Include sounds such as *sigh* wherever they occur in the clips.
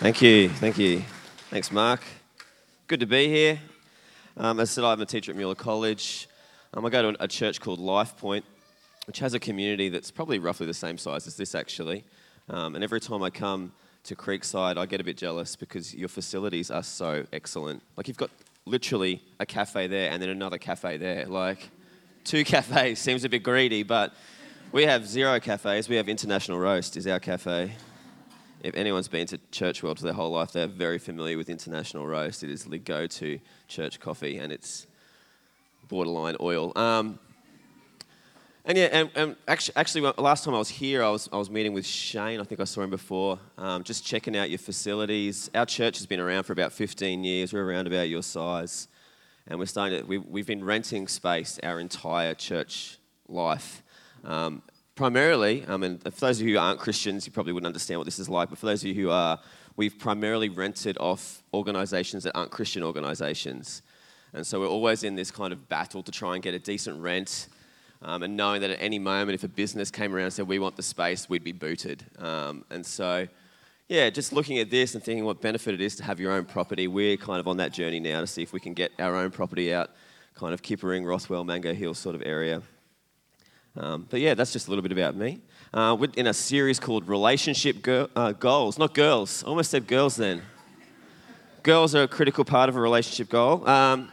Thank you, thank you. Thanks, Mark. Good to be here. Um, as I said, I'm a teacher at Mueller College. Um, I go to a church called Life Point, which has a community that's probably roughly the same size as this, actually. Um, and every time I come to Creekside, I get a bit jealous because your facilities are so excellent. Like, you've got literally a cafe there and then another cafe there. Like, two *laughs* cafes seems a bit greedy, but we have zero cafes. We have International Roast, is our cafe if anyone's been to Church World for their whole life, they're very familiar with International Roast. It is the go to church coffee and it's borderline oil. Um, and yeah, and, and, actually, actually, last time I was here, I was, I was meeting with Shane. I think I saw him before, um, just checking out your facilities. Our church has been around for about 15 years. We're around about your size. And we're starting to, we, we've been renting space our entire church life. Um, primarily, I mean, for those of you who aren't Christians, you probably wouldn't understand what this is like, but for those of you who are, we've primarily rented off organizations that aren't Christian organizations. And so we're always in this kind of battle to try and get a decent rent. Um, and knowing that at any moment, if a business came around and said, We want the space, we'd be booted. Um, and so, yeah, just looking at this and thinking what benefit it is to have your own property, we're kind of on that journey now to see if we can get our own property out, kind of Kippa-Ring, Rothwell, Mango Hill sort of area. Um, but yeah, that's just a little bit about me. Uh, we're in a series called Relationship uh, Goals, not girls. I almost said girls then. girls are a critical part of a relationship goal. Um,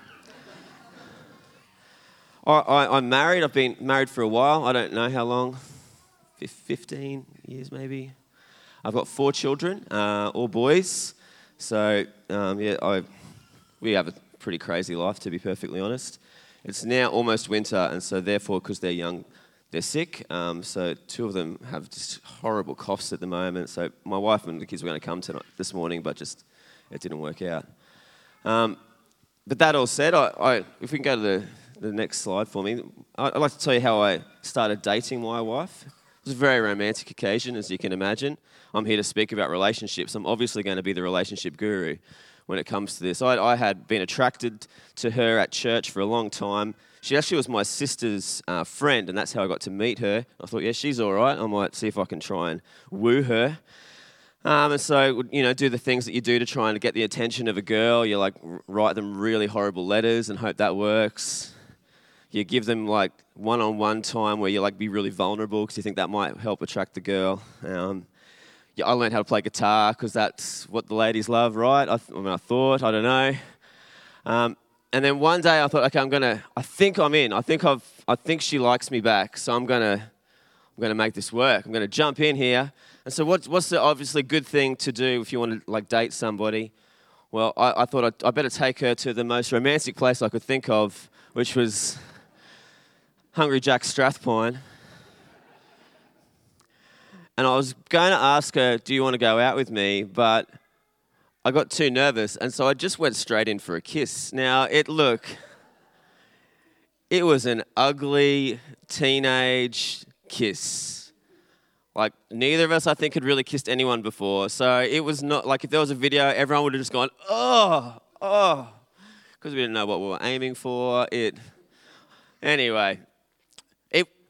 I, am married. I've been married for a while. I don't know how long 15 years maybe. I've got four children, uh, all boys. So, um, yeah, I, we have a pretty crazy life, to be perfectly honest. It's now almost winter, and so therefore, because they're young, they're sick. Um, so two of them have just horrible coughs at the moment. So my wife and the kids were going to come tonight, this morning, but just it didn't work out. Um, but that all said, I, I, if we can go to the, the next slide for me, I, I'd like to tell you how I started dating my wife. It was a very romantic occasion, as you can imagine. I'm here to speak about relationships. I'm obviously going to be the relationship guru when it comes to this. I, I had been attracted to her at church for a long time she actually was my sister's uh, friend, and that's how I got to meet her. I thought, yeah, she's all right. I might see if I can try and woo her. Um, and so, you know, do the things that you do to try and get the attention of a girl. You like write them really horrible letters and hope that works. You give them like one-on-one time where you like be really vulnerable because you think that might help attract the girl. Um, I learned how to play guitar because that's what the ladies love, right? I, th- I, mean, I thought, I don't know. Um, and then one day I thought, okay, I'm gonna. I think I'm in. I think I've. I think she likes me back. So I'm gonna. I'm gonna make this work. I'm gonna jump in here. And so, what's what's the obviously good thing to do if you want to like date somebody? Well, I, I thought I'd, I better take her to the most romantic place I could think of, which was Hungry Jack Strathpine. And I was going to ask her, "Do you want to go out with me?" But I got too nervous, and so I just went straight in for a kiss. Now, it look, it was an ugly teenage kiss. Like neither of us, I think, had really kissed anyone before. So it was not like if there was a video, everyone would have just gone, oh, oh, because we didn't know what we were aiming for. It, anyway,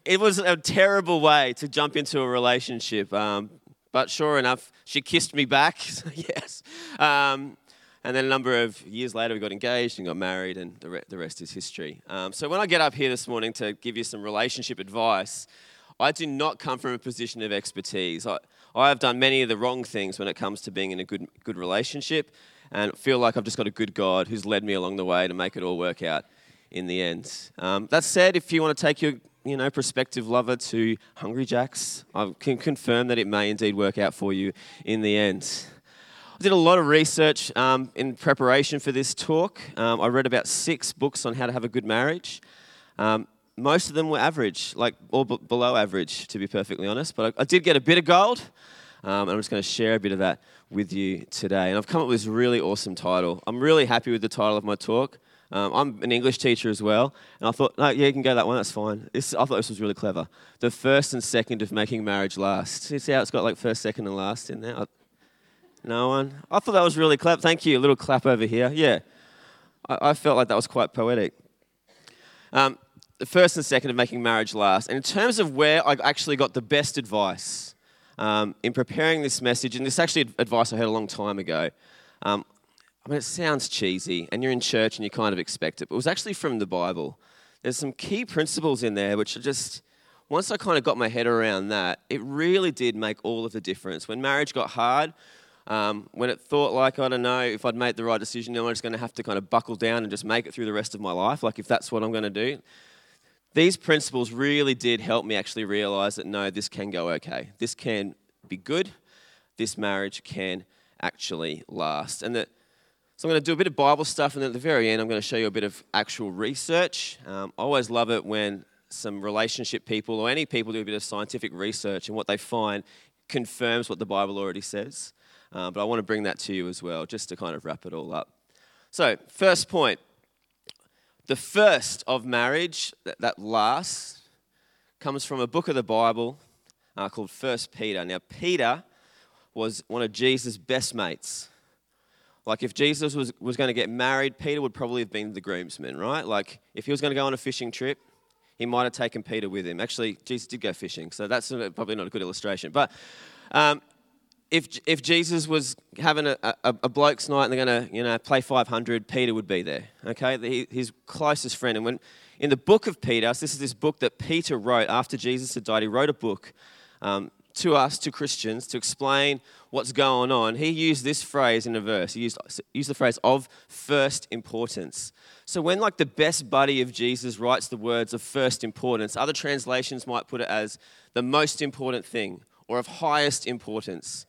it was a terrible way to jump into a relationship. Um, but sure enough, she kissed me back. *laughs* yes. Um, and then a number of years later, we got engaged and got married, and the, re- the rest is history. Um, so when I get up here this morning to give you some relationship advice, I do not come from a position of expertise. I, I have done many of the wrong things when it comes to being in a good, good relationship, and feel like I've just got a good God who's led me along the way to make it all work out in the end. Um, that said, if you want to take your you know, prospective lover to Hungry Jack's, I can confirm that it may indeed work out for you in the end. I did a lot of research um, in preparation for this talk. Um, I read about six books on how to have a good marriage. Um, most of them were average, like or b- below average, to be perfectly honest. But I, I did get a bit of gold, um, and I'm just going to share a bit of that with you today. And I've come up with this really awesome title. I'm really happy with the title of my talk. Um, I'm an English teacher as well, and I thought, no, yeah, you can go that one, that's fine. This, I thought this was really clever. The first and second of making marriage last. You see how it's got like first, second, and last in there? No one? I thought that was really clever. Thank you. A little clap over here. Yeah. I, I felt like that was quite poetic. Um, the first and second of making marriage last. And in terms of where I actually got the best advice, um, in preparing this message, and this is actually advice I heard a long time ago. Um, I mean, it sounds cheesy, and you're in church and you kind of expect it, but it was actually from the Bible. There's some key principles in there which are just, once I kind of got my head around that, it really did make all of the difference. When marriage got hard, um, when it thought like, I don't know, if I'd made the right decision, I'm just going to have to kind of buckle down and just make it through the rest of my life, like if that's what I'm going to do. These principles really did help me actually realize that no, this can go okay. This can be good. This marriage can actually last. And that, so I'm going to do a bit of Bible stuff, and then at the very end, I'm going to show you a bit of actual research. Um, I always love it when some relationship people or any people do a bit of scientific research, and what they find confirms what the Bible already says. Uh, but I want to bring that to you as well, just to kind of wrap it all up. So, first point the first of marriage, that, that lasts, comes from a book of the Bible uh, called First Peter. Now, Peter was one of Jesus' best mates. Like, if Jesus was, was going to get married, Peter would probably have been the groomsman, right? Like, if he was going to go on a fishing trip, he might have taken Peter with him. Actually, Jesus did go fishing, so that's probably not a good illustration. But um, if, if Jesus was having a, a, a bloke's night and they're going to you know, play 500, Peter would be there, okay? his closest friend. And when in the book of Peter, so this is this book that Peter wrote after Jesus had died, he wrote a book um, to us, to Christians, to explain what's going on. He used this phrase in a verse. He used, used the phrase of first importance. So when like the best buddy of Jesus writes the words of first importance, other translations might put it as the most important thing or of highest importance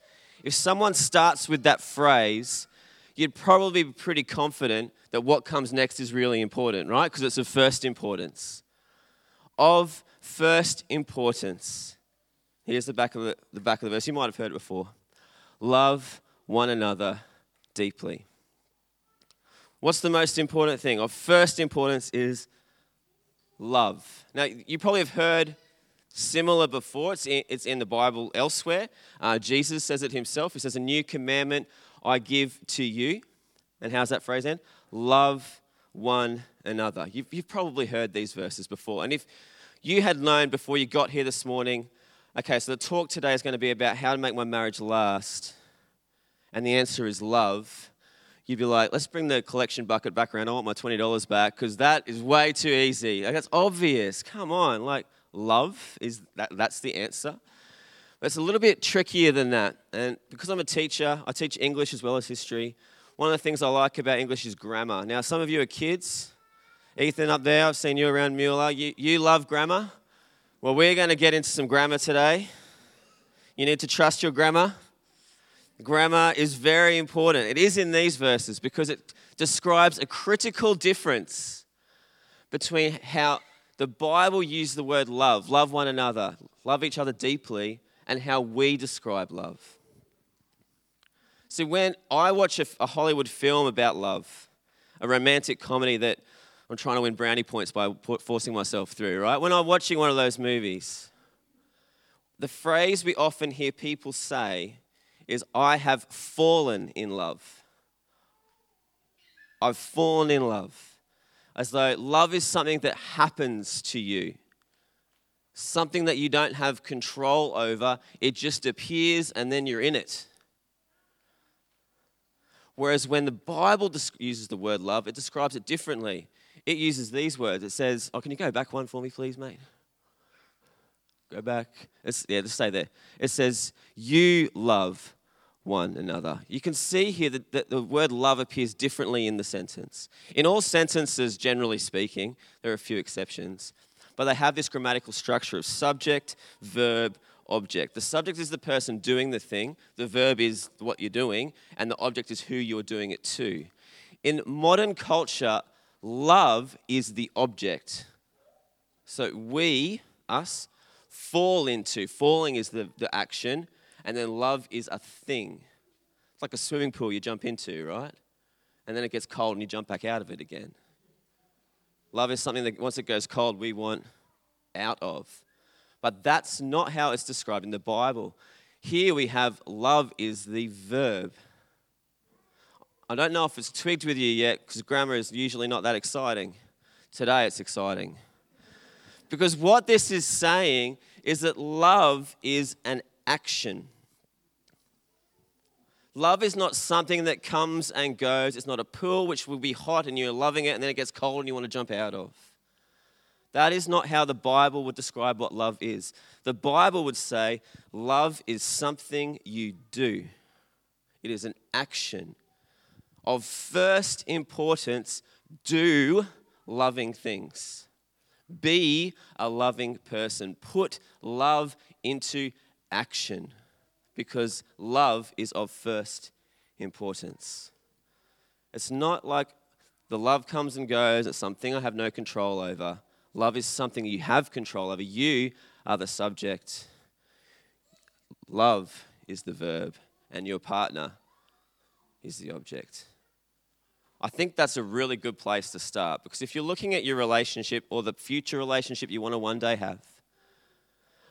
if someone starts with that phrase, you'd probably be pretty confident that what comes next is really important, right? Because it's of first importance. Of first importance. Here's the back of the, the back of the verse. You might have heard it before. Love one another deeply. What's the most important thing? Of first importance is love. Now, you probably have heard similar before. It's in, it's in the Bible elsewhere. Uh, Jesus says it himself. He says, A new commandment I give to you. And how's that phrase end? Love one another. You've, you've probably heard these verses before. And if you had known before you got here this morning, okay, so the talk today is going to be about how to make my marriage last, and the answer is love, you'd be like, let's bring the collection bucket back around. I want my $20 back because that is way too easy. Like, that's obvious. Come on. Like, love is that, that's the answer. But it's a little bit trickier than that. And because I'm a teacher, I teach English as well as history. One of the things I like about English is grammar. Now, some of you are kids. Ethan up there, I've seen you around Mueller. You, you love grammar. Well, we're going to get into some grammar today. You need to trust your grammar. Grammar is very important. It is in these verses because it describes a critical difference between how the Bible uses the word love, love one another, love each other deeply, and how we describe love. See, when I watch a, a Hollywood film about love, a romantic comedy that I'm trying to win brownie points by forcing myself through, right? When I'm watching one of those movies, the phrase we often hear people say is, I have fallen in love. I've fallen in love as though love is something that happens to you, something that you don't have control over. It just appears and then you're in it. Whereas when the Bible uses the word love, it describes it differently. It uses these words. It says, Oh, can you go back one for me, please, mate? Go back. It's, yeah, just stay there. It says, You love one another. You can see here that, that the word love appears differently in the sentence. In all sentences, generally speaking, there are a few exceptions, but they have this grammatical structure of subject, verb, object. The subject is the person doing the thing, the verb is what you're doing, and the object is who you're doing it to. In modern culture, love is the object. So we, us, fall into, falling is the, the action, and then love is a thing. It's like a swimming pool you jump into, right? And then it gets cold and you jump back out of it again. Love is something that once it goes cold, we want out of. But that's not how it's described in the Bible. Here we have love is the verb. I don't know if it's twigged with you yet because grammar is usually not that exciting. Today it's exciting. Because what this is saying is that love is an action. Love is not something that comes and goes. It's not a pool which will be hot and you're loving it and then it gets cold and you want to jump out of. That is not how the Bible would describe what love is. The Bible would say love is something you do, it is an action of first importance. Do loving things. Be a loving person. Put love into action because love is of first importance. It's not like the love comes and goes, it's something I have no control over. Love is something you have control over. You are the subject. Love is the verb, and your partner is the object. I think that's a really good place to start because if you're looking at your relationship or the future relationship you want to one day have,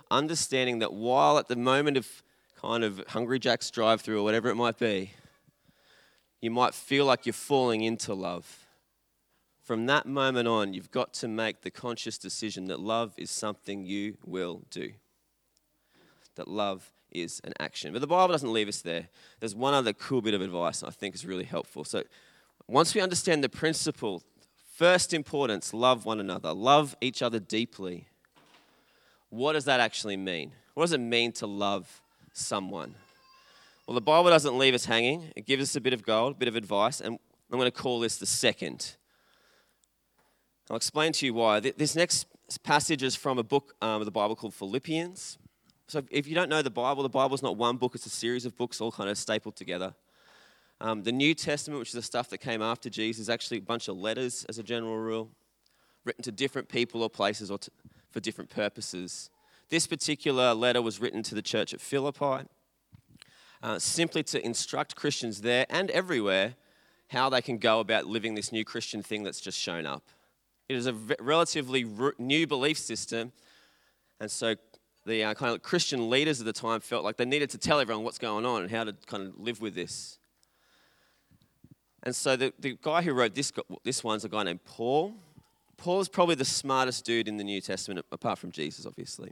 understanding that while at the moment of kind of Hungry Jack's drive through or whatever it might be, you might feel like you're falling into love. From that moment on, you've got to make the conscious decision that love is something you will do. That love is an action. But the Bible doesn't leave us there. There's one other cool bit of advice I think is really helpful. So, once we understand the principle, first importance, love one another, love each other deeply. What does that actually mean? What does it mean to love someone? Well, the Bible doesn't leave us hanging. It gives us a bit of gold, a bit of advice, and I'm going to call this the second. I'll explain to you why. This next passage is from a book um, of the Bible called Philippians. So, if you don't know the Bible, the Bible is not one book, it's a series of books all kind of stapled together. Um, the New Testament, which is the stuff that came after Jesus, is actually a bunch of letters as a general rule, written to different people or places or to, for different purposes. This particular letter was written to the church at Philippi, uh, simply to instruct Christians there and everywhere how they can go about living this new Christian thing that's just shown up. It is a relatively new belief system, and so the uh, kind of Christian leaders at the time felt like they needed to tell everyone what's going on and how to kind of live with this. And so the, the guy who wrote this, this one's a guy named Paul. Paul is probably the smartest dude in the New Testament, apart from Jesus, obviously.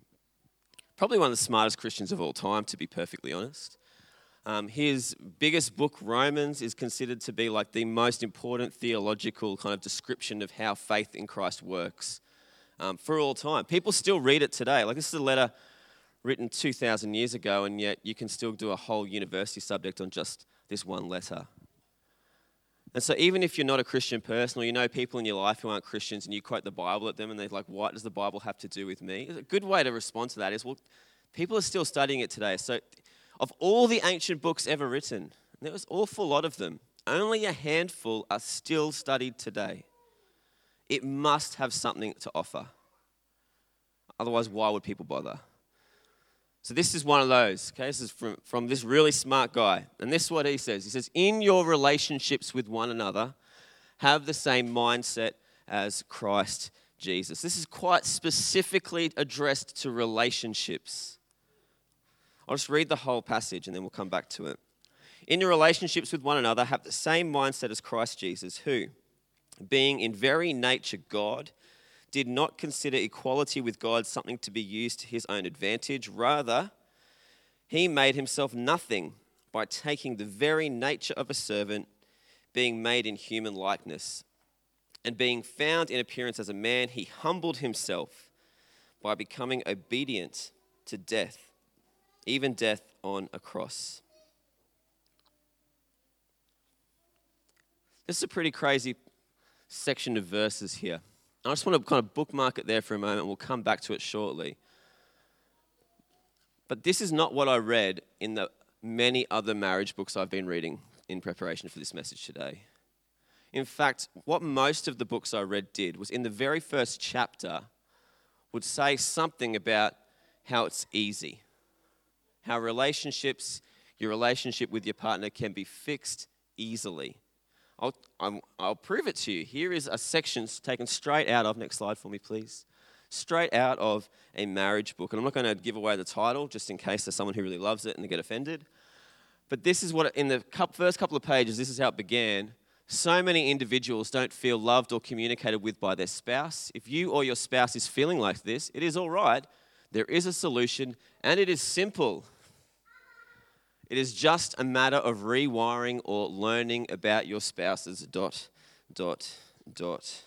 Probably one of the smartest Christians of all time, to be perfectly honest. Um, his biggest book, Romans, is considered to be like the most important theological kind of description of how faith in Christ works um, for all time. People still read it today. Like, this is a letter written 2,000 years ago, and yet you can still do a whole university subject on just this one letter. And so, even if you're not a Christian person or you know people in your life who aren't Christians and you quote the Bible at them and they're like, What does the Bible have to do with me? A good way to respond to that is, Well, people are still studying it today. So, of all the ancient books ever written, there was an awful lot of them, only a handful are still studied today. It must have something to offer. Otherwise, why would people bother? So this is one of those. Okay, this is from, from this really smart guy. And this is what he says. He says, In your relationships with one another, have the same mindset as Christ Jesus. This is quite specifically addressed to relationships. I'll just read the whole passage and then we'll come back to it. In your relationships with one another, have the same mindset as Christ Jesus, who, being in very nature God, did not consider equality with God something to be used to his own advantage. Rather, he made himself nothing by taking the very nature of a servant, being made in human likeness. And being found in appearance as a man, he humbled himself by becoming obedient to death, even death on a cross. This is a pretty crazy section of verses here. I just want to kind of bookmark it there for a moment. We'll come back to it shortly. But this is not what I read in the many other marriage books I've been reading in preparation for this message today. In fact, what most of the books I read did was in the very first chapter would say something about how it's easy, how relationships, your relationship with your partner can be fixed easily. I'll, i will prove it to you. Here is a section taken straight out of, next slide for me, please. Straight out of a marriage book. And I'm not going to give away the title just in case there's someone who really loves it and they get offended. But this is what, in the first couple of pages, this is how it began. So many individuals don't feel loved or communicated with by their spouse. If you or your spouse is feeling like this, it is all right. There is a solution, and it is simple. It is just a matter of rewiring or learning about your spouse's dot, dot, dot.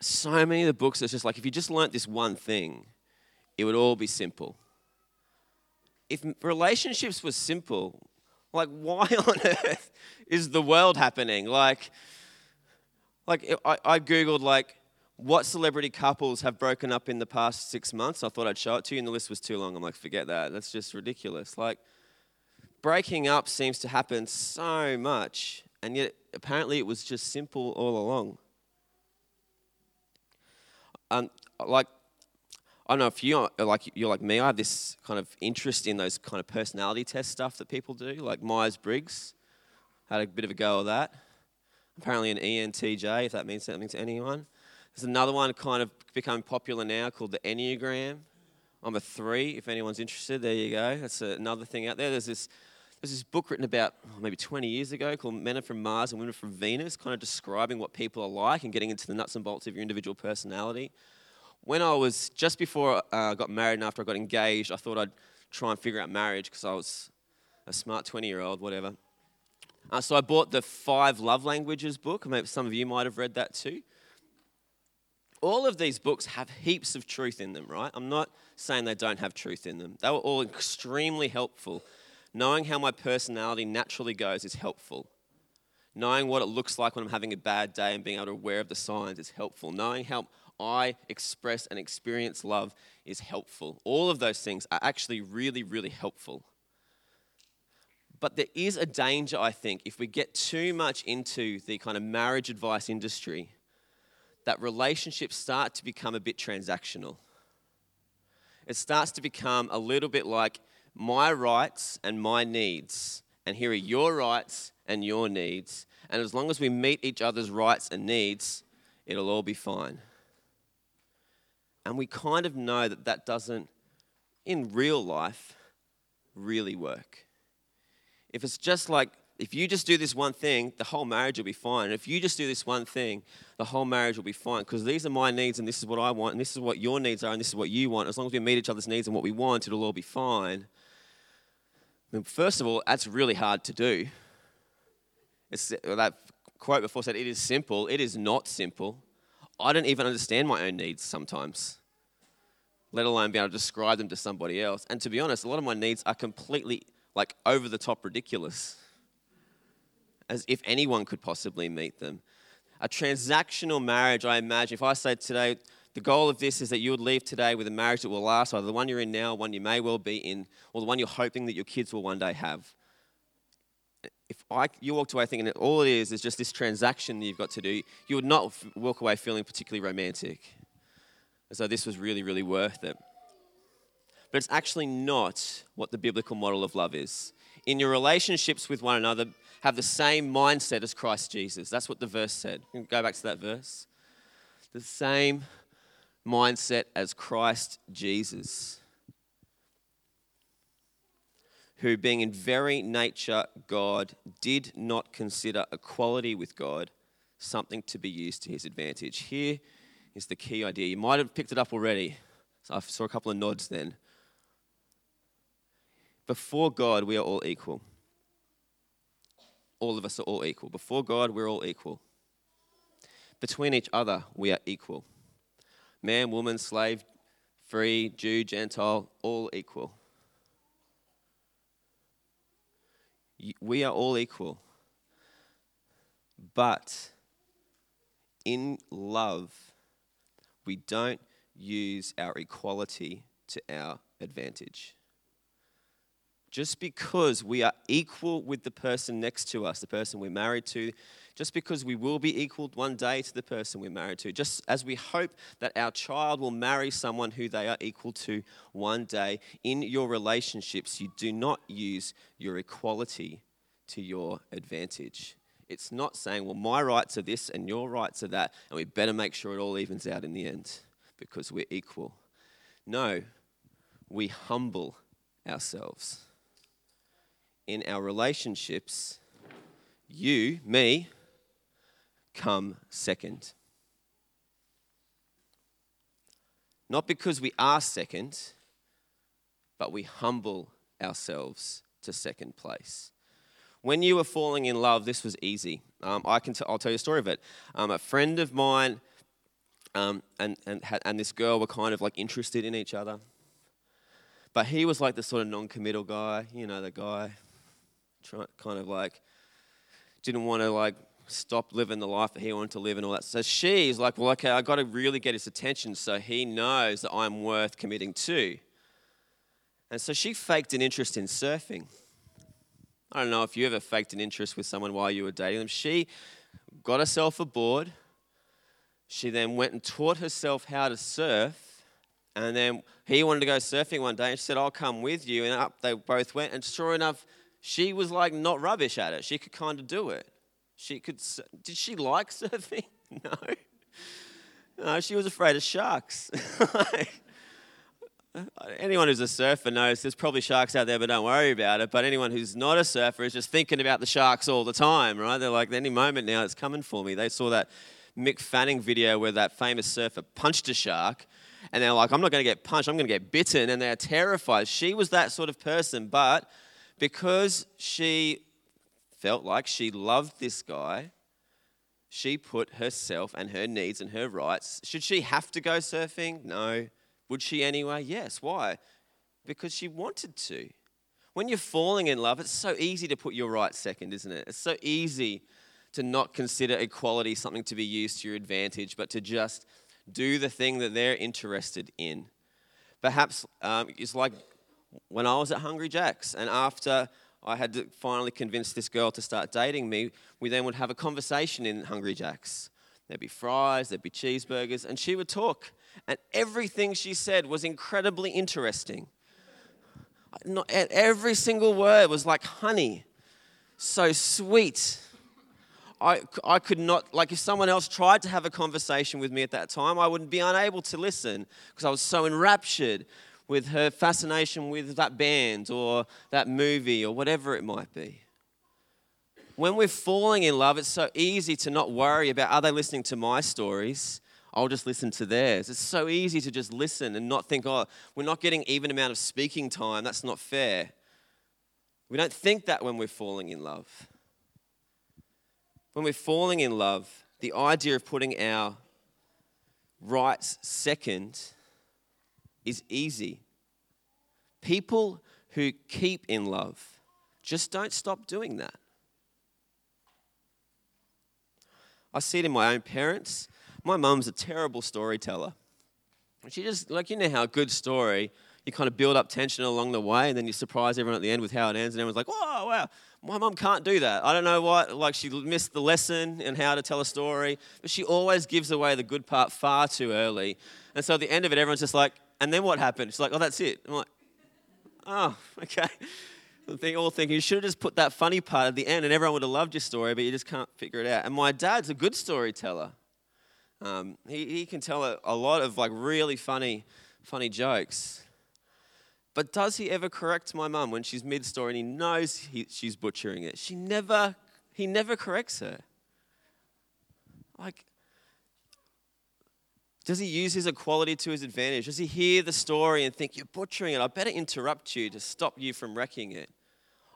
So many of the books, it's just like if you just learnt this one thing, it would all be simple. If relationships were simple, like *laughs* why on earth is the world happening? Like, like I, I googled like what celebrity couples have broken up in the past six months. I thought I'd show it to you, and the list was too long. I'm like, forget that. That's just ridiculous. Like, breaking up seems to happen so much, and yet apparently it was just simple all along. Um, like, I don't know if you like you're like me. I have this kind of interest in those kind of personality test stuff that people do, like Myers Briggs. Had a bit of a go of that. Apparently, an ENTJ, if that means something to anyone. There's another one kind of becoming popular now called the Enneagram. I'm a three, if anyone's interested. There you go. That's another thing out there. There's this, there's this book written about oh, maybe 20 years ago called Men Are From Mars and Women Are From Venus, kind of describing what people are like and getting into the nuts and bolts of your individual personality. When I was just before uh, I got married and after I got engaged, I thought I'd try and figure out marriage because I was a smart 20 year old, whatever. Uh, so I bought the Five Love Languages book. Maybe some of you might have read that too all of these books have heaps of truth in them, right? I'm not saying they don't have truth in them. They were all extremely helpful. Knowing how my personality naturally goes is helpful. Knowing what it looks like when I'm having a bad day and being able to aware of the signs is helpful. Knowing how I express and experience love is helpful. All of those things are actually really, really helpful. But there is a danger, I think, if we get too much into the kind of marriage advice industry that relationships start to become a bit transactional. It starts to become a little bit like my rights and my needs. And here are your rights and your needs. And as long as we meet each other's rights and needs, it'll all be fine. And we kind of know that that doesn't, in real life, really work. If it's just like if you just do this one thing, the whole marriage will be fine. And if you just do this one thing, the whole marriage will be fine. Because these are my needs, and this is what I want, and this is what your needs are, and this is what you want. As long as we meet each other's needs and what we want, it'll all be fine. I mean, first of all, that's really hard to do. It's, that quote before said, It is simple. It is not simple. I don't even understand my own needs sometimes, let alone be able to describe them to somebody else. And to be honest, a lot of my needs are completely like over the top ridiculous as if anyone could possibly meet them. A transactional marriage, I imagine, if I say today, the goal of this is that you would leave today with a marriage that will last, either the one you're in now, one you may well be in, or the one you're hoping that your kids will one day have. If I, you walked away thinking that all it is is just this transaction that you've got to do, you would not walk away feeling particularly romantic. As though this was really, really worth it. But it's actually not what the biblical model of love is. In your relationships with one another, have the same mindset as Christ Jesus. That's what the verse said. Go back to that verse. The same mindset as Christ Jesus, who, being in very nature God, did not consider equality with God something to be used to his advantage. Here is the key idea. You might have picked it up already. So I saw a couple of nods then. Before God, we are all equal all of us are all equal. Before God, we're all equal. Between each other, we are equal. Man, woman, slave, free, Jew, Gentile, all equal. We are all equal. But in love, we don't use our equality to our advantage. Just because we are equal with the person next to us, the person we're married to, just because we will be equal one day to the person we're married to, just as we hope that our child will marry someone who they are equal to one day, in your relationships, you do not use your equality to your advantage. It's not saying, well, my rights are this and your rights are that, and we better make sure it all evens out in the end because we're equal. No, we humble ourselves in our relationships, you, me, come second. Not because we are second, but we humble ourselves to second place. When you were falling in love, this was easy. Um, I can t- I'll tell you a story of it. Um, a friend of mine um, and, and, and this girl were kind of like interested in each other. But he was like the sort of non committal guy, you know, the guy try, kind of like didn't want to like stop living the life that he wanted to live and all that. So she's like, well, okay, I got to really get his attention so he knows that I'm worth committing to. And so she faked an interest in surfing. I don't know if you ever faked an interest with someone while you were dating them. She got herself aboard. She then went and taught herself how to surf. And then he wanted to go surfing one day and she said, I'll come with you. And up they both went. And sure enough, she was like not rubbish at it. She could kind of do it. She could. Did she like *laughs* surfing? No. No, she was afraid of sharks. *laughs* anyone who's a surfer knows there's probably sharks out there, but don't worry about it. But anyone who's not a surfer is just thinking about the sharks all the time, right? They're like, any moment now it's coming for me. They saw that Mick Fanning video where that famous surfer punched a shark, and they're like, I'm not going to get punched, I'm going to get bitten, and they're terrified. She was that sort of person, but because she felt like she loved this guy, she put herself and her needs and her rights. Should she have to go surfing? No. Would she anyway? Yes. Why? Because she wanted to. When you're falling in love, it's so easy to put your rights second, isn't it? It's so easy to not consider equality something to be used to your advantage, but to just do the thing that they're interested in. Perhaps um, it's like when I was at Hungry Jack's, and after I had to finally convince this girl to start dating me, we then would have a conversation in Hungry Jack's. There'd be fries, there'd be cheeseburgers, and she would talk. And everything she said was incredibly interesting. Not, every single word was like honey, so sweet. I, I could not, like, if someone else tried to have a conversation with me at that time, I wouldn't be unable to listen because I was so enraptured with her fascination with that band or that movie or whatever it might be. When we're falling in love, it's so easy to not worry about are they listening to my stories? I'll just listen to theirs. It's so easy to just listen and not think, oh, we're not getting even amount of speaking time. That's not fair. We don't think that when we're falling in love. When we're falling in love, the idea of putting our rights second is easy. People who keep in love just don't stop doing that. I see it in my own parents. My mum's a terrible storyteller. She just, like, you know how a good story, you kind of build up tension along the way and then you surprise everyone at the end with how it ends and everyone's like, oh, wow. My mum can't do that. I don't know what, like, she missed the lesson in how to tell a story, but she always gives away the good part far too early. And so at the end of it, everyone's just like, and then what happened? She's like, oh, that's it. I'm like, oh, *laughs* okay. They all think you should have just put that funny part at the end and everyone would have loved your story, but you just can't figure it out. And my dad's a good storyteller. Um, he, he can tell a, a lot of like really funny, funny jokes. But does he ever correct my mum when she's mid-story and he knows he, she's butchering it? She never, he never corrects her. Like, does he use his equality to his advantage? Does he hear the story and think, You're butchering it? I better interrupt you to stop you from wrecking it.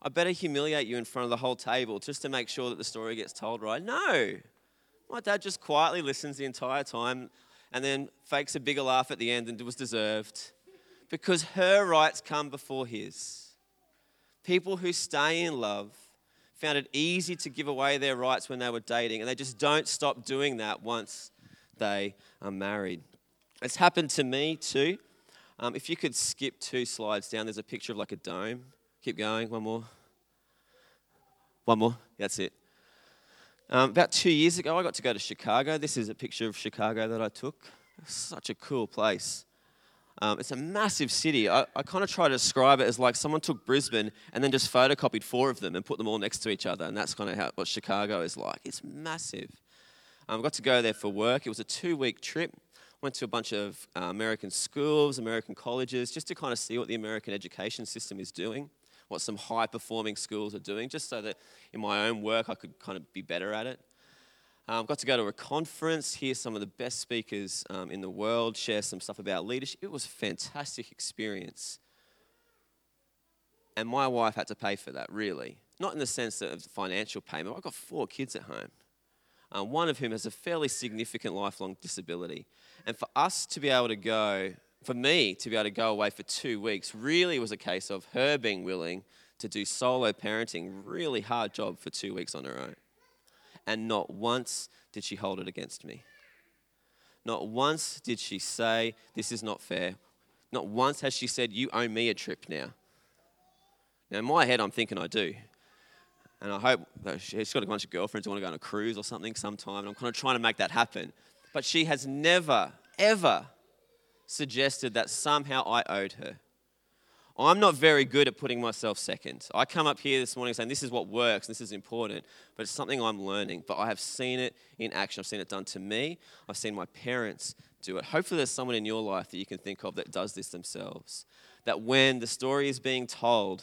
I better humiliate you in front of the whole table just to make sure that the story gets told right. No. My dad just quietly listens the entire time and then fakes a bigger laugh at the end than was deserved because her rights come before his. People who stay in love found it easy to give away their rights when they were dating, and they just don't stop doing that once they are married. It's happened to me too. Um, if you could skip two slides down, there's a picture of like a dome. Keep going, one more. One more, that's it. Um, about two years ago, I got to go to Chicago. This is a picture of Chicago that I took. Such a cool place. Um, it's a massive city. I, I kind of try to describe it as like someone took Brisbane and then just photocopied four of them and put them all next to each other, and that's kind of how what Chicago is like. It's massive. I um, got to go there for work. It was a two week trip. Went to a bunch of uh, American schools, American colleges, just to kind of see what the American education system is doing, what some high performing schools are doing, just so that in my own work I could kind of be better at it. Um, got to go to a conference, hear some of the best speakers um, in the world, share some stuff about leadership. It was a fantastic experience. And my wife had to pay for that, really. Not in the sense of financial payment. I've got four kids at home, uh, one of whom has a fairly significant lifelong disability. And for us to be able to go, for me to be able to go away for two weeks, really was a case of her being willing to do solo parenting, really hard job for two weeks on her own. And not once did she hold it against me. Not once did she say, This is not fair. Not once has she said, You owe me a trip now. Now, in my head, I'm thinking I do. And I hope that she's got a bunch of girlfriends who want to go on a cruise or something sometime. And I'm kind of trying to make that happen. But she has never, ever suggested that somehow I owed her. I'm not very good at putting myself second. I come up here this morning saying this is what works, this is important, but it's something I'm learning. But I have seen it in action. I've seen it done to me, I've seen my parents do it. Hopefully, there's someone in your life that you can think of that does this themselves. That when the story is being told,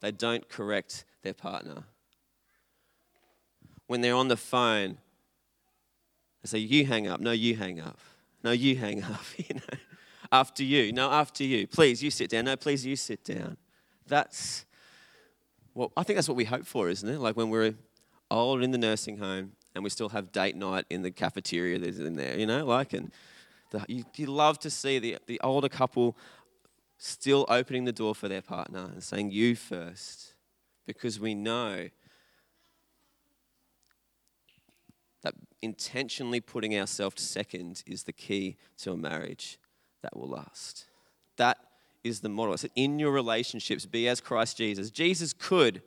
they don't correct their partner. When they're on the phone, they say, You hang up. No, you hang up. No, you hang up. *laughs* You know? After you. No, after you. Please, you sit down. No, please, you sit down. That's, well, I think that's what we hope for, isn't it? Like when we're old in the nursing home and we still have date night in the cafeteria that's in there, you know, like, and the, you, you love to see the, the older couple still opening the door for their partner and saying, You first, because we know that intentionally putting ourselves second is the key to a marriage that will last. That is the model. said, in your relationships, be as Christ Jesus. Jesus could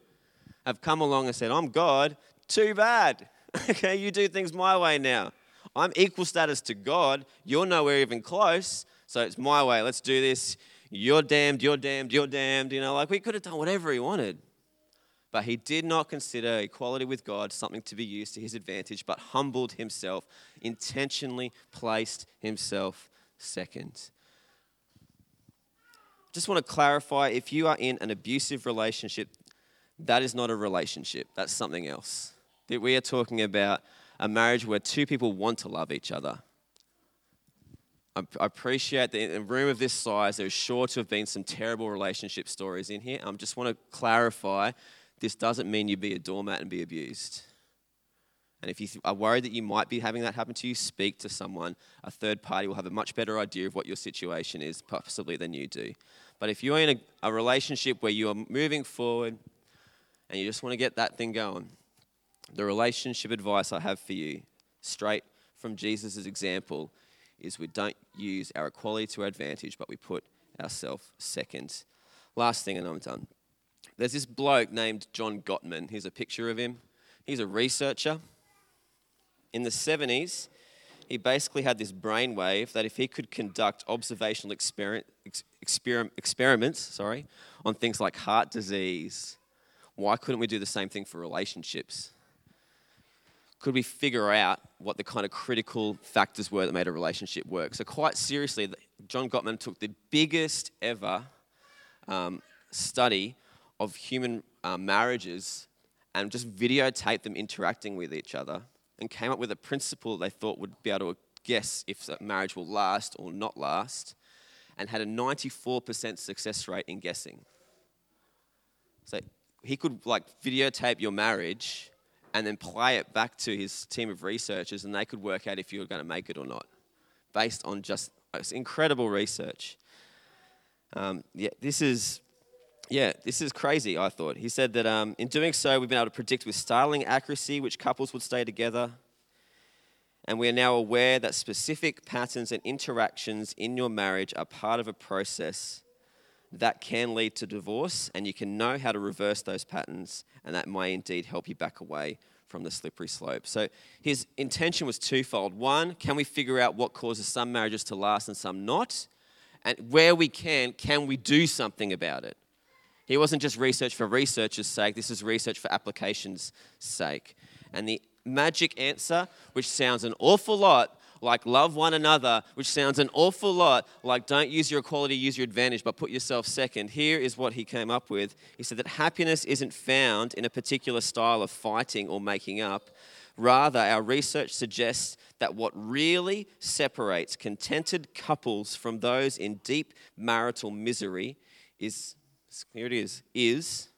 have come along and said, I'm God, too bad. *laughs* okay, you do things my way now. I'm equal status to God. You're nowhere even close. So it's my way. Let's do this. You're damned, you're damned, you're damned. You know, like we could have done whatever he wanted. But he did not consider equality with God something to be used to his advantage, but humbled himself, intentionally placed himself second. Just want to clarify if you are in an abusive relationship, that is not a relationship, that's something else. We are talking about a marriage where two people want to love each other. I appreciate that in a room of this size, there's sure to have been some terrible relationship stories in here. I just want to clarify this doesn't mean you be a doormat and be abused. And if you are worried that you might be having that happen to you, speak to someone. A third party will have a much better idea of what your situation is, possibly, than you do. But if you're in a, a relationship where you are moving forward and you just want to get that thing going, the relationship advice I have for you, straight from Jesus' example, is we don't use our equality to our advantage, but we put ourselves second. Last thing, and I'm done. There's this bloke named John Gottman. Here's a picture of him. He's a researcher in the 70s, he basically had this brainwave that if he could conduct observational exper- exper- experiments sorry, on things like heart disease, why couldn't we do the same thing for relationships? Could we figure out what the kind of critical factors were that made a relationship work? So, quite seriously, John Gottman took the biggest ever um, study of human uh, marriages and just videotaped them interacting with each other and came up with a principle they thought would be able to guess if a marriage will last or not last, and had a 94% success rate in guessing. So he could like videotape your marriage and then play it back to his team of researchers, and they could work out if you were going to make it or not, based on just incredible research. Um, yeah, this is yeah, this is crazy, I thought. He said that um, in doing so, we've been able to predict with startling accuracy which couples would stay together. And we are now aware that specific patterns and interactions in your marriage are part of a process that can lead to divorce, and you can know how to reverse those patterns, and that may indeed help you back away from the slippery slope. So his intention was twofold. One, can we figure out what causes some marriages to last and some not? And where we can, can we do something about it? He wasn't just research for research's sake, this is research for application's sake. And the magic answer, which sounds an awful lot like love one another, which sounds an awful lot like don't use your equality, use your advantage, but put yourself second. Here is what he came up with. He said that happiness isn't found in a particular style of fighting or making up. Rather, our research suggests that what really separates contented couples from those in deep marital misery is here it is, is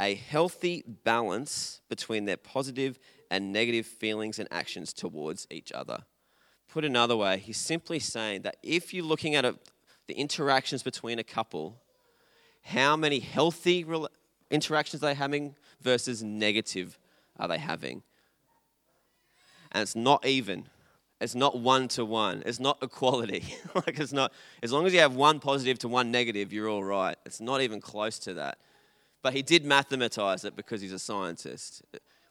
a healthy balance between their positive and negative feelings and actions towards each other. Put another way, he's simply saying that if you're looking at a, the interactions between a couple, how many healthy interactions are they having versus negative are they having? And it's not even. It's not one to one. It's not equality. *laughs* like it's not. As long as you have one positive to one negative, you're all right. It's not even close to that. But he did mathematize it because he's a scientist.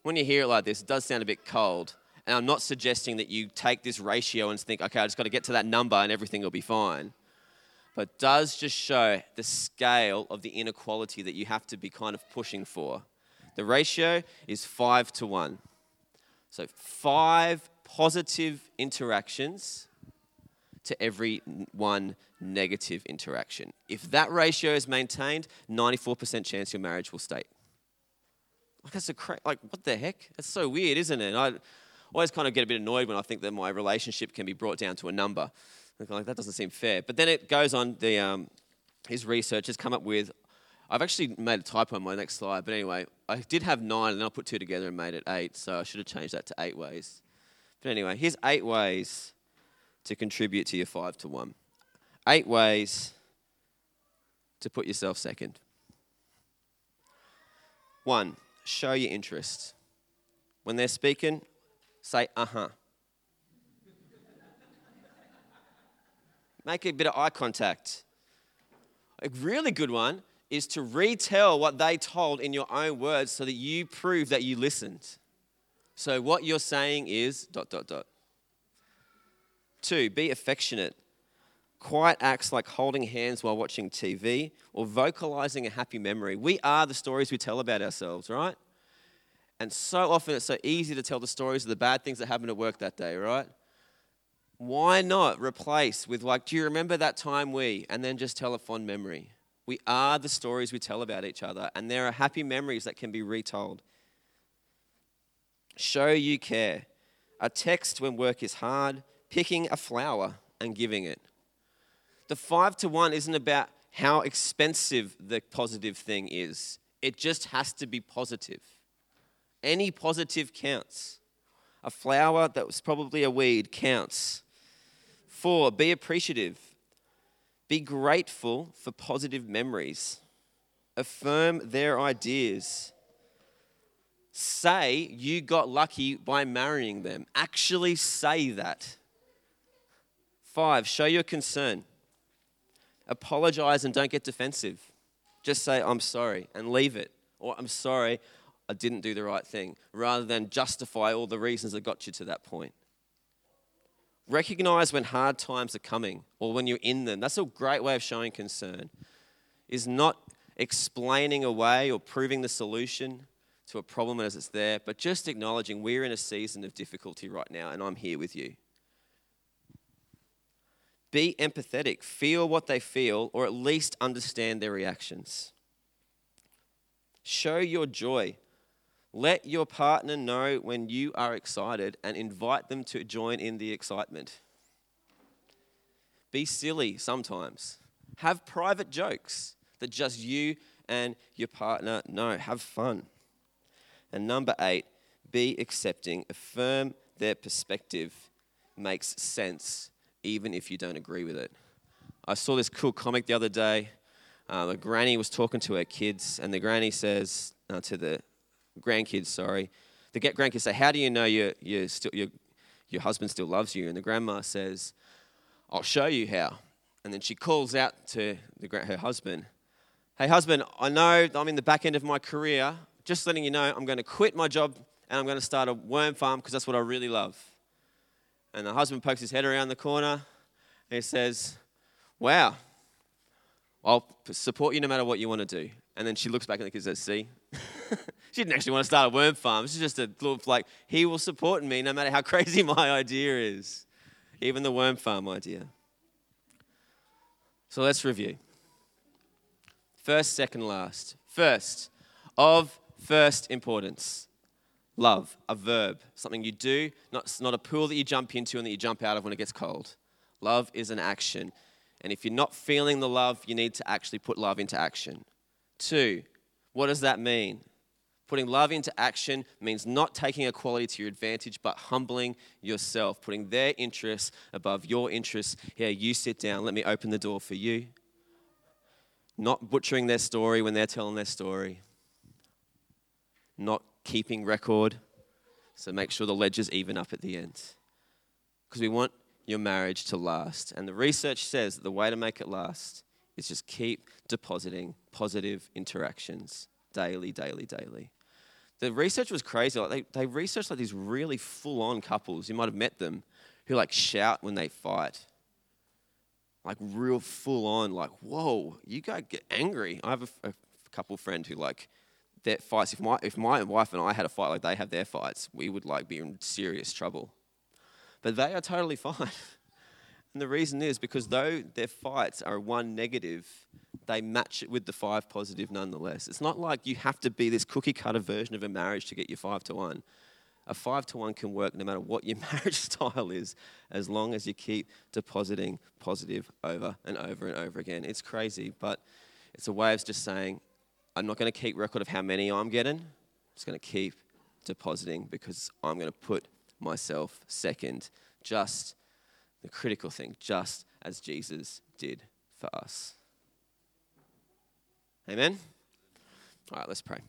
When you hear it like this, it does sound a bit cold. And I'm not suggesting that you take this ratio and think, okay, I just got to get to that number and everything will be fine. But does just show the scale of the inequality that you have to be kind of pushing for. The ratio is five to one. So five positive interactions to every one negative interaction. If that ratio is maintained, 94% chance your marriage will stay. Like that's a cra- like what the heck? That's so weird, isn't it? And I always kind of get a bit annoyed when I think that my relationship can be brought down to a number. Like that doesn't seem fair. But then it goes on. The um, his research has come up with. I've actually made a typo on my next slide, but anyway, I did have nine, and then I put two together and made it eight. So I should have changed that to eight ways. But anyway, here's eight ways to contribute to your five to one. Eight ways to put yourself second. One, show your interest. When they're speaking, say, uh huh. Make a bit of eye contact. A really good one is to retell what they told in your own words so that you prove that you listened. So what you're saying is dot dot dot. Two, be affectionate. Quiet acts like holding hands while watching TV or vocalizing a happy memory. We are the stories we tell about ourselves, right? And so often it's so easy to tell the stories of the bad things that happened at work that day, right? Why not replace with, like, do you remember that time we? And then just tell a fond memory. We are the stories we tell about each other, and there are happy memories that can be retold. Show you care. A text when work is hard, picking a flower and giving it. The five to one isn't about how expensive the positive thing is, it just has to be positive. Any positive counts. A flower that was probably a weed counts. Four, be appreciative. Be grateful for positive memories. Affirm their ideas. Say you got lucky by marrying them. Actually say that. Five, show your concern. Apologize and don't get defensive. Just say, I'm sorry, and leave it. Or, I'm sorry, I didn't do the right thing, rather than justify all the reasons that got you to that point. Recognize when hard times are coming or when you're in them. That's a great way of showing concern, is not explaining away or proving the solution to a problem as it's there, but just acknowledging we're in a season of difficulty right now and I'm here with you. Be empathetic. Feel what they feel, or at least understand their reactions. Show your joy. Let your partner know when you are excited and invite them to join in the excitement. Be silly sometimes. Have private jokes that just you and your partner know. Have fun. And number eight, be accepting. Affirm their perspective makes sense even if you don't agree with it. I saw this cool comic the other day. Uh, a granny was talking to her kids, and the granny says uh, to the grandkids, sorry, the get grandkids say, "How do you know your your still your your husband still loves you?" And the grandma says, "I'll show you how." And then she calls out to the, her husband, "Hey, husband, I know I'm in the back end of my career. Just letting you know, I'm going to quit my job and I'm going to start a worm farm because that's what I really love." And the husband pokes his head around the corner and he says, Wow, I'll support you no matter what you want to do. And then she looks back at and says, See? *laughs* she didn't actually want to start a worm farm. She's just a little like, He will support me no matter how *laughs* crazy my idea is, even the worm farm idea. So let's review. First, second, last. First, of first importance. Love, a verb, something you do, not, not a pool that you jump into and that you jump out of when it gets cold. Love is an action. And if you're not feeling the love, you need to actually put love into action. Two, what does that mean? Putting love into action means not taking equality to your advantage, but humbling yourself, putting their interests above your interests. Here, you sit down, let me open the door for you. Not butchering their story when they're telling their story, not keeping record. So make sure the ledger's even up at the end. Because we want your marriage to last. And the research says that the way to make it last is just keep depositing positive interactions daily, daily, daily. The research was crazy. Like they, they researched like these really full on couples. You might have met them who like shout when they fight. Like real full on, like, whoa, you guys get angry. I have a, a couple friend who like their fights. If my if my wife and I had a fight like they have their fights, we would like be in serious trouble. But they are totally *laughs* fine. And the reason is because though their fights are one negative, they match it with the five positive nonetheless. It's not like you have to be this cookie cutter version of a marriage to get your five to one. A five to one can work no matter what your *laughs* marriage style is, as long as you keep depositing positive over and over and over again. It's crazy, but it's a way of just saying, I'm not going to keep record of how many I'm getting. I'm just going to keep depositing because I'm going to put myself second. Just the critical thing, just as Jesus did for us. Amen? All right, let's pray.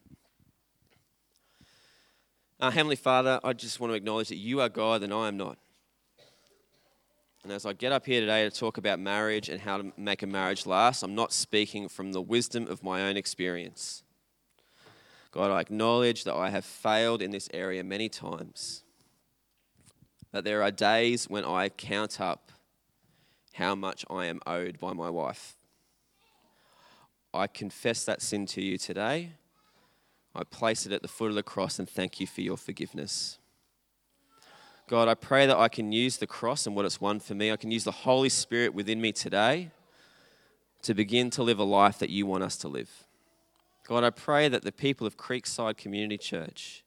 Our Heavenly Father, I just want to acknowledge that you are God and I am not. And as I get up here today to talk about marriage and how to make a marriage last, I'm not speaking from the wisdom of my own experience. God, I acknowledge that I have failed in this area many times that there are days when I count up how much I am owed by my wife. I confess that sin to you today. I place it at the foot of the cross and thank you for your forgiveness. God, I pray that I can use the cross and what it's won for me. I can use the Holy Spirit within me today to begin to live a life that you want us to live. God, I pray that the people of Creekside Community Church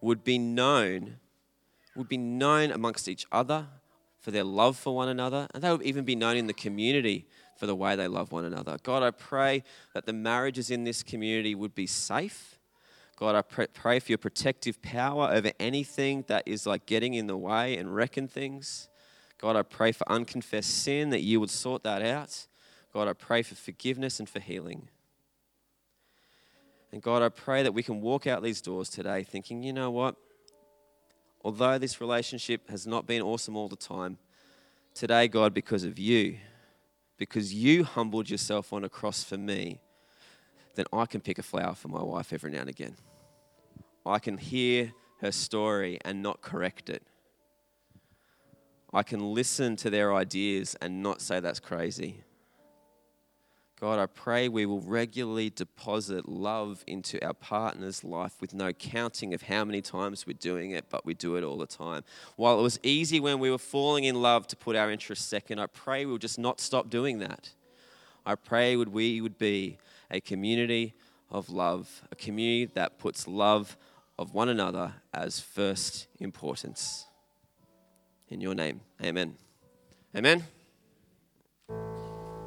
would be known would be known amongst each other for their love for one another, and they would even be known in the community for the way they love one another. God, I pray that the marriages in this community would be safe. God, I pray for your protective power over anything that is like getting in the way and wrecking things. God, I pray for unconfessed sin that you would sort that out. God, I pray for forgiveness and for healing. And God, I pray that we can walk out these doors today thinking, you know what? although this relationship has not been awesome all the time, today, God, because of you, because you humbled yourself on a cross for me, then I can pick a flower for my wife every now and again. I can hear her story and not correct it. I can listen to their ideas and not say that's crazy. God, I pray we will regularly deposit love into our partner's life with no counting of how many times we're doing it, but we do it all the time. While it was easy when we were falling in love to put our interests second, I pray we'll just not stop doing that. I pray would we would be a community of love, a community that puts love of one another as first importance. In your name, amen. Amen.